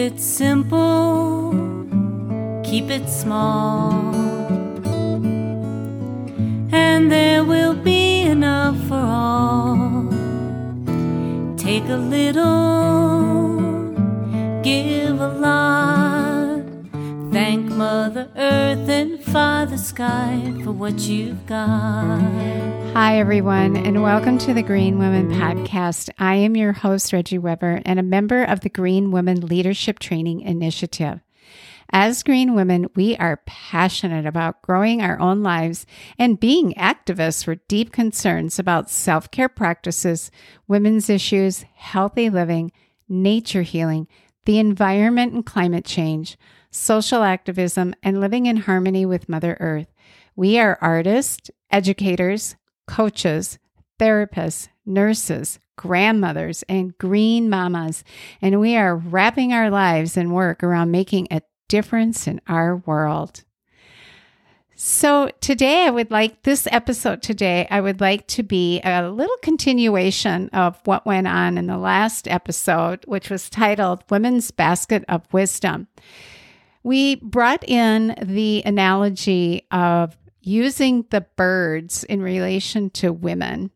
it simple, keep it small, and there will be enough for all. Take a little, give a lot. Thank Mother Earth and Father For what you've got. Hi, everyone, and welcome to the Green Women Podcast. I am your host, Reggie Weber, and a member of the Green Women Leadership Training Initiative. As Green Women, we are passionate about growing our own lives and being activists for deep concerns about self care practices, women's issues, healthy living, nature healing, the environment and climate change, social activism, and living in harmony with Mother Earth. We are artists, educators, coaches, therapists, nurses, grandmothers, and green mamas, and we are wrapping our lives and work around making a difference in our world. So, today I would like this episode today, I would like to be a little continuation of what went on in the last episode, which was titled Women's Basket of Wisdom. We brought in the analogy of using the birds in relation to women.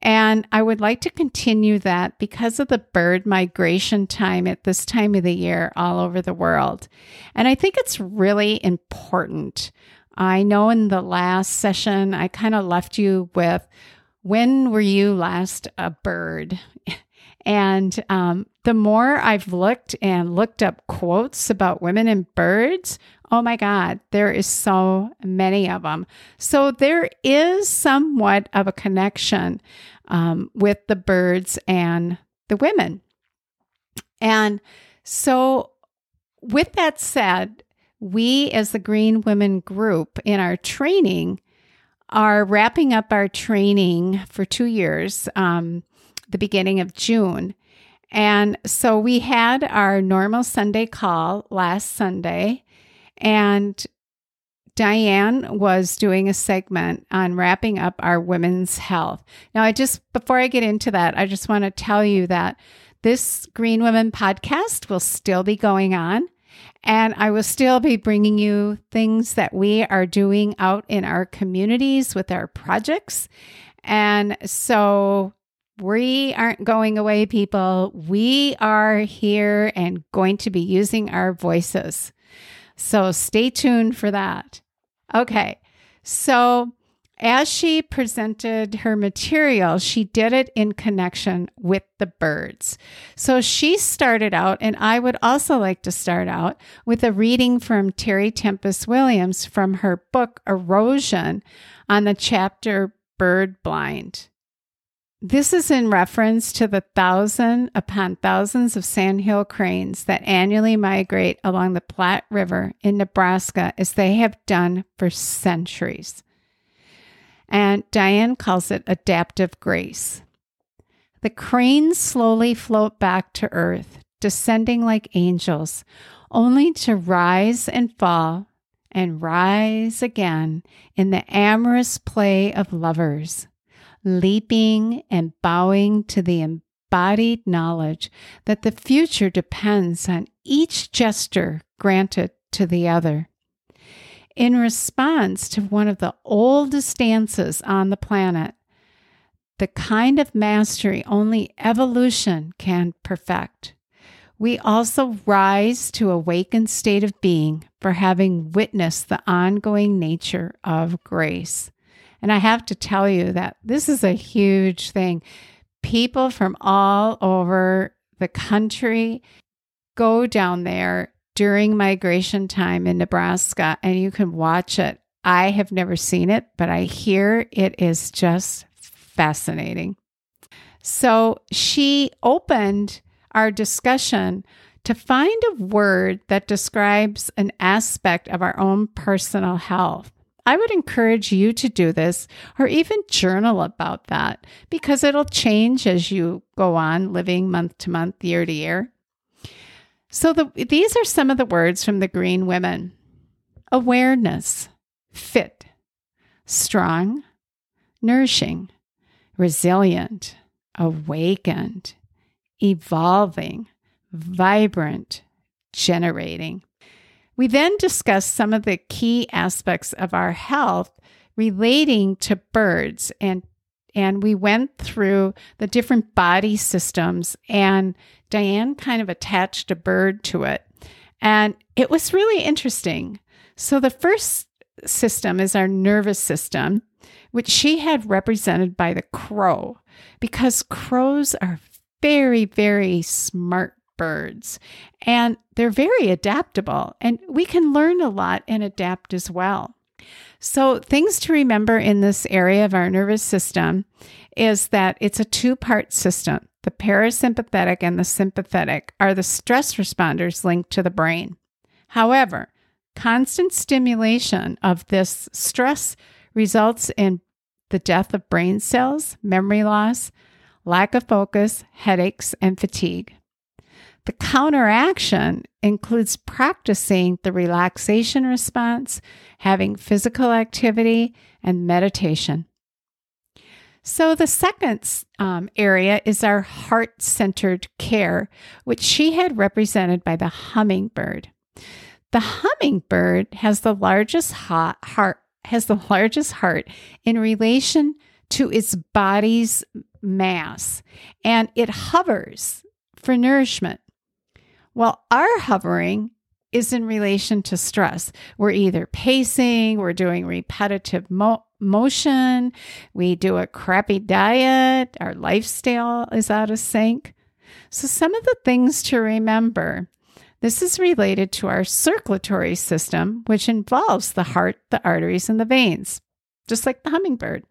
And I would like to continue that because of the bird migration time at this time of the year all over the world. And I think it's really important. I know in the last session, I kind of left you with when were you last a bird? And um, the more I've looked and looked up quotes about women and birds, oh my God, there is so many of them. So there is somewhat of a connection um, with the birds and the women. And so, with that said, we as the Green Women Group in our training are wrapping up our training for two years. Um, the beginning of June. And so we had our normal Sunday call last Sunday, and Diane was doing a segment on wrapping up our women's health. Now, I just, before I get into that, I just want to tell you that this Green Women podcast will still be going on. And I will still be bringing you things that we are doing out in our communities with our projects. And so we aren't going away, people. We are here and going to be using our voices. So stay tuned for that. Okay. So, as she presented her material, she did it in connection with the birds. So she started out, and I would also like to start out with a reading from Terry Tempest Williams from her book Erosion on the chapter Bird Blind. This is in reference to the thousand upon thousands of sandhill cranes that annually migrate along the Platte River in Nebraska as they have done for centuries. And Diane calls it adaptive grace. The cranes slowly float back to earth, descending like angels, only to rise and fall and rise again in the amorous play of lovers leaping and bowing to the embodied knowledge that the future depends on each gesture granted to the other. In response to one of the oldest dances on the planet, the kind of mastery only evolution can perfect. We also rise to awakened state of being for having witnessed the ongoing nature of grace. And I have to tell you that this is a huge thing. People from all over the country go down there during migration time in Nebraska and you can watch it. I have never seen it, but I hear it is just fascinating. So she opened our discussion to find a word that describes an aspect of our own personal health. I would encourage you to do this or even journal about that because it'll change as you go on living month to month, year to year. So, the, these are some of the words from the Green Women awareness, fit, strong, nourishing, resilient, awakened, evolving, vibrant, generating. We then discussed some of the key aspects of our health relating to birds and and we went through the different body systems and Diane kind of attached a bird to it. And it was really interesting. So the first system is our nervous system, which she had represented by the crow because crows are very, very smart birds and they're very adaptable and we can learn a lot and adapt as well. So, things to remember in this area of our nervous system is that it's a two part system. The parasympathetic and the sympathetic are the stress responders linked to the brain. However, constant stimulation of this stress results in the death of brain cells, memory loss, lack of focus, headaches, and fatigue. The counteraction includes practicing the relaxation response, having physical activity, and meditation. So, the second um, area is our heart centered care, which she had represented by the hummingbird. The hummingbird has the largest heart has the largest heart in relation to its body's mass and it hovers for nourishment. Well, our hovering is in relation to stress. We're either pacing, we're doing repetitive mo- motion, we do a crappy diet, our lifestyle is out of sync. So, some of the things to remember this is related to our circulatory system, which involves the heart, the arteries, and the veins, just like the hummingbird.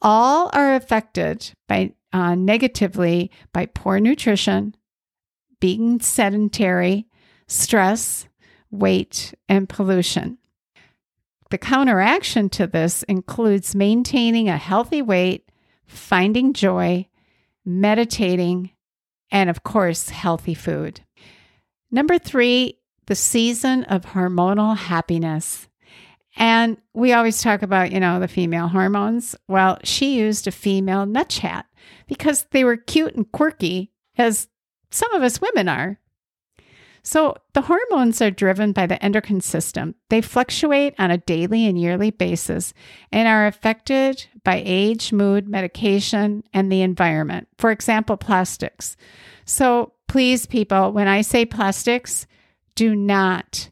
All are affected by uh, negatively by poor nutrition, being sedentary, stress, weight, and pollution. The counteraction to this includes maintaining a healthy weight, finding joy, meditating, and of course, healthy food. Number three, the season of hormonal happiness. And we always talk about, you know, the female hormones. Well, she used a female nuthatch because they were cute and quirky, as some of us women are. So, the hormones are driven by the endocrine system. They fluctuate on a daily and yearly basis and are affected by age, mood, medication, and the environment. For example, plastics. So, please, people, when I say plastics, do not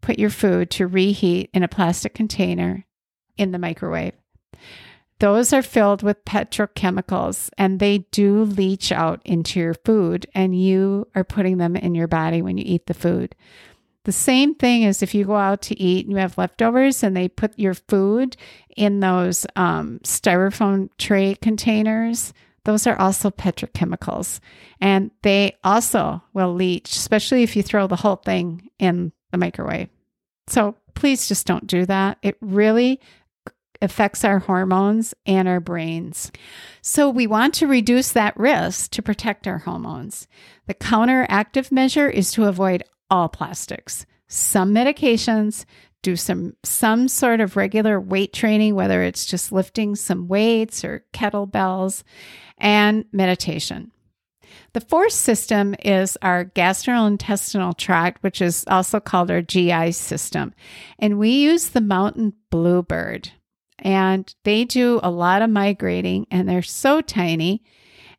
put your food to reheat in a plastic container in the microwave. Those are filled with petrochemicals and they do leach out into your food, and you are putting them in your body when you eat the food. The same thing is if you go out to eat and you have leftovers and they put your food in those um, styrofoam tray containers those are also petrochemicals. And they also will leach, especially if you throw the whole thing in the microwave. So please just don't do that. It really affects our hormones and our brains. So we want to reduce that risk to protect our hormones. The counteractive measure is to avoid all plastics. Some medications do some some sort of regular weight training whether it's just lifting some weights or kettlebells and meditation. The fourth system is our gastrointestinal tract, which is also called our GI system. And we use the mountain bluebird. And they do a lot of migrating and they're so tiny.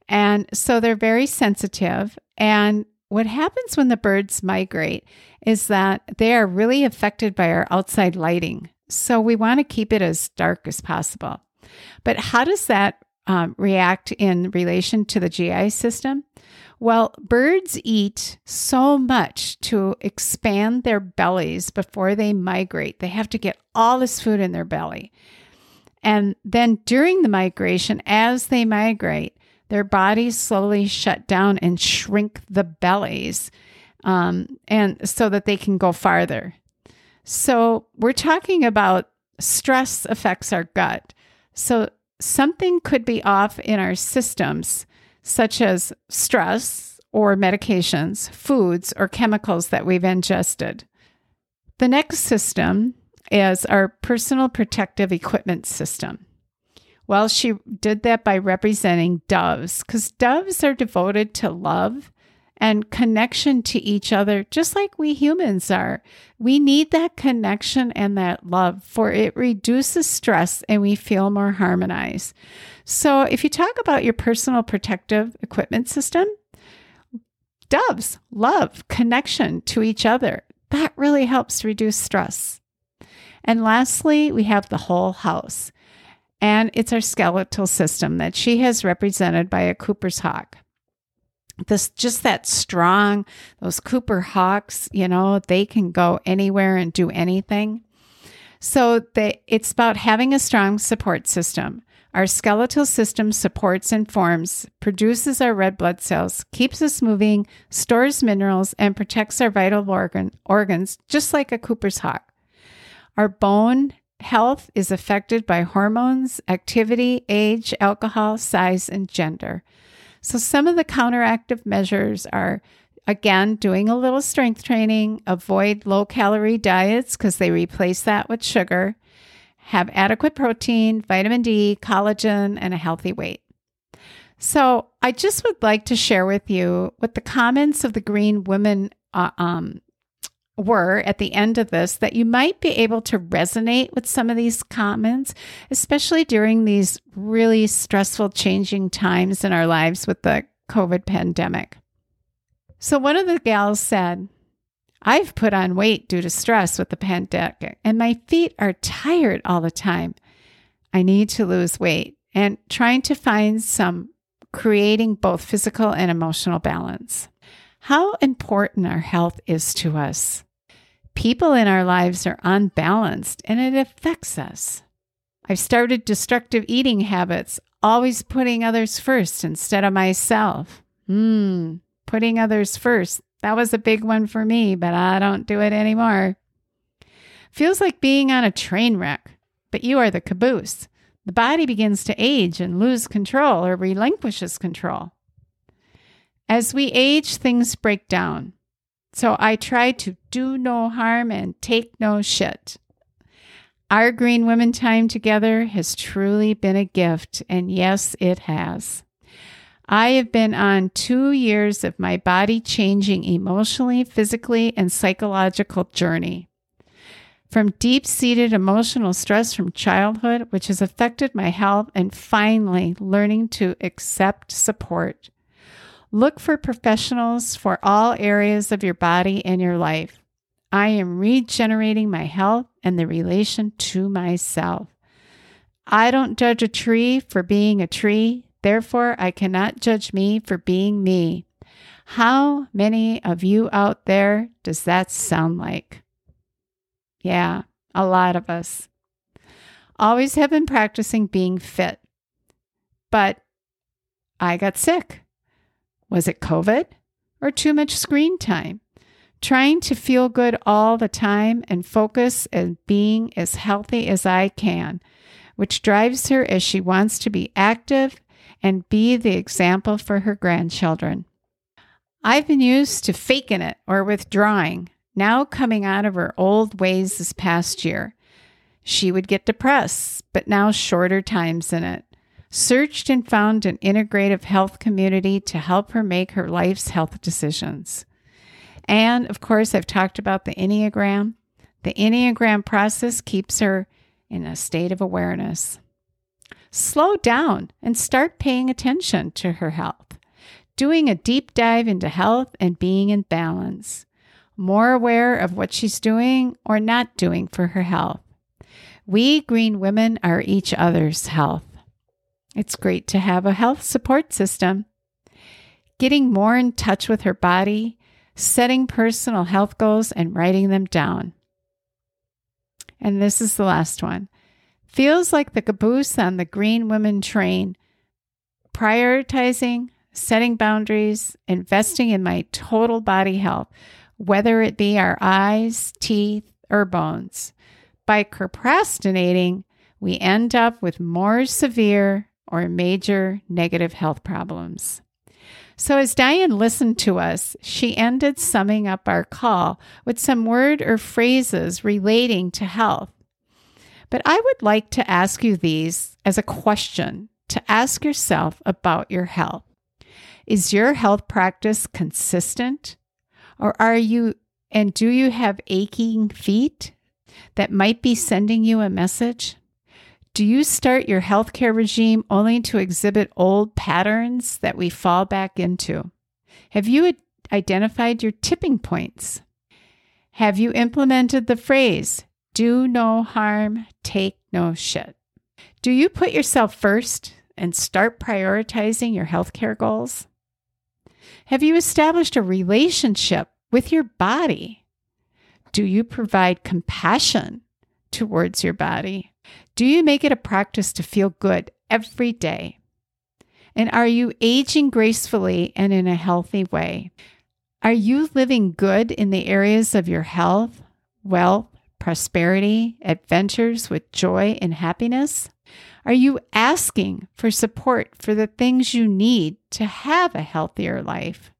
And so they're very sensitive. And what happens when the birds migrate is that they are really affected by our outside lighting. So we want to keep it as dark as possible. But how does that um, react in relation to the GI system? Well, birds eat so much to expand their bellies before they migrate. They have to get all this food in their belly. And then during the migration, as they migrate, their bodies slowly shut down and shrink the bellies um, and so that they can go farther. So we're talking about stress affects our gut. So something could be off in our systems, such as stress or medications, foods, or chemicals that we've ingested. The next system is our personal protective equipment system. Well, she did that by representing doves because doves are devoted to love and connection to each other, just like we humans are. We need that connection and that love, for it reduces stress and we feel more harmonized. So, if you talk about your personal protective equipment system, doves, love, connection to each other, that really helps reduce stress. And lastly, we have the whole house. And it's our skeletal system that she has represented by a Cooper's hawk. This just that strong, those Cooper hawks, you know, they can go anywhere and do anything. So they, it's about having a strong support system. Our skeletal system supports and forms, produces our red blood cells, keeps us moving, stores minerals, and protects our vital organ, organs, just like a Cooper's hawk. Our bone health is affected by hormones, activity, age, alcohol, size, and gender. So, some of the counteractive measures are again doing a little strength training, avoid low calorie diets because they replace that with sugar, have adequate protein, vitamin D, collagen, and a healthy weight. So, I just would like to share with you what the comments of the Green Women uh, um, were at the end of this that you might be able to resonate with some of these comments, especially during these really stressful, changing times in our lives with the COVID pandemic. So, one of the gals said, I've put on weight due to stress with the pandemic, and my feet are tired all the time. I need to lose weight and trying to find some creating both physical and emotional balance. How important our health is to us. People in our lives are unbalanced and it affects us. I've started destructive eating habits, always putting others first instead of myself. Hmm, putting others first. That was a big one for me, but I don't do it anymore. Feels like being on a train wreck, but you are the caboose. The body begins to age and lose control or relinquishes control. As we age, things break down. So I try to do no harm and take no shit. Our Green Women time together has truly been a gift, and yes, it has. I have been on two years of my body changing emotionally, physically, and psychological journey. From deep seated emotional stress from childhood, which has affected my health, and finally learning to accept support. Look for professionals for all areas of your body and your life. I am regenerating my health and the relation to myself. I don't judge a tree for being a tree. Therefore, I cannot judge me for being me. How many of you out there does that sound like? Yeah, a lot of us. Always have been practicing being fit, but I got sick. Was it COVID or too much screen time? Trying to feel good all the time and focus and being as healthy as I can, which drives her as she wants to be active and be the example for her grandchildren. I've been used to faking it or withdrawing, now coming out of her old ways this past year. She would get depressed, but now shorter times in it. Searched and found an integrative health community to help her make her life's health decisions. And of course, I've talked about the Enneagram. The Enneagram process keeps her in a state of awareness slow down and start paying attention to her health, doing a deep dive into health and being in balance, more aware of what she's doing or not doing for her health. We green women are each other's health. It's great to have a health support system. Getting more in touch with her body, setting personal health goals, and writing them down. And this is the last one. Feels like the caboose on the Green Women train, prioritizing, setting boundaries, investing in my total body health, whether it be our eyes, teeth, or bones. By procrastinating, we end up with more severe or major negative health problems. So, as Diane listened to us, she ended summing up our call with some word or phrases relating to health but I would like to ask you these as a question to ask yourself about your health. Is your health practice consistent? Or are you, and do you have aching feet that might be sending you a message? Do you start your healthcare regime only to exhibit old patterns that we fall back into? Have you identified your tipping points? Have you implemented the phrase, do no harm, take no shit? Do you put yourself first and start prioritizing your healthcare goals? Have you established a relationship with your body? Do you provide compassion towards your body? Do you make it a practice to feel good every day? And are you aging gracefully and in a healthy way? Are you living good in the areas of your health, wealth, prosperity, adventures with joy and happiness? Are you asking for support for the things you need to have a healthier life?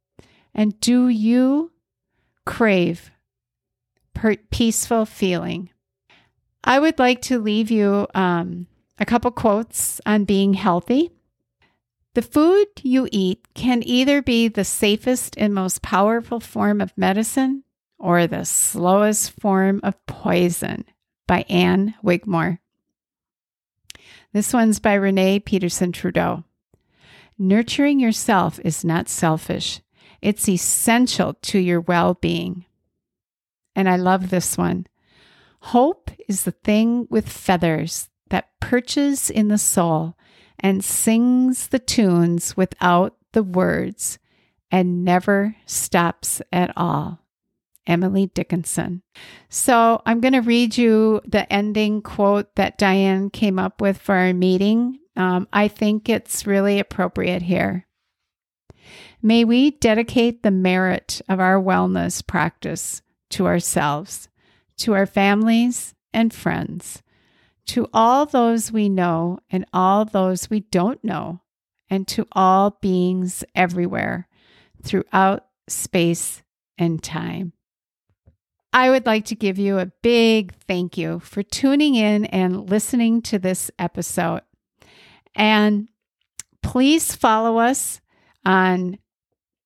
And do you crave peaceful feeling? I would like to leave you um, a couple quotes on being healthy. The food you eat can either be the safest and most powerful form of medicine or the slowest form of poison by Ann Wigmore. This one's by Renee Peterson Trudeau. Nurturing yourself is not selfish, it's essential to your well being. And I love this one. Hope is the thing with feathers that perches in the soul and sings the tunes without the words and never stops at all. Emily Dickinson. So I'm going to read you the ending quote that Diane came up with for our meeting. Um, I think it's really appropriate here. May we dedicate the merit of our wellness practice to ourselves, to our families and friends, to all those we know and all those we don't know, and to all beings everywhere throughout space and time. I would like to give you a big thank you for tuning in and listening to this episode. And please follow us on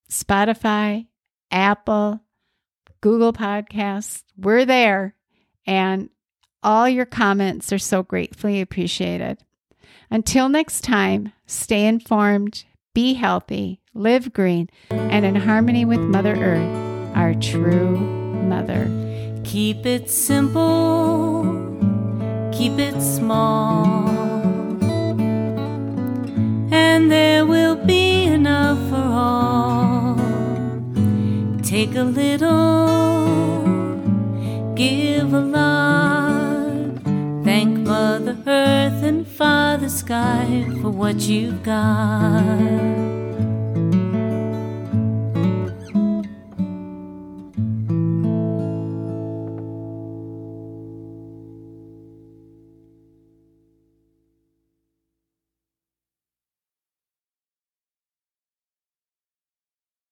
Spotify, Apple, Google Podcasts. We're there. And all your comments are so gratefully appreciated. Until next time, stay informed, be healthy, live green, and in harmony with Mother Earth, our true mother. Keep it simple, keep it small, and there will be Take a little, give a lot. Thank Mother Earth and Father Sky for what you've got.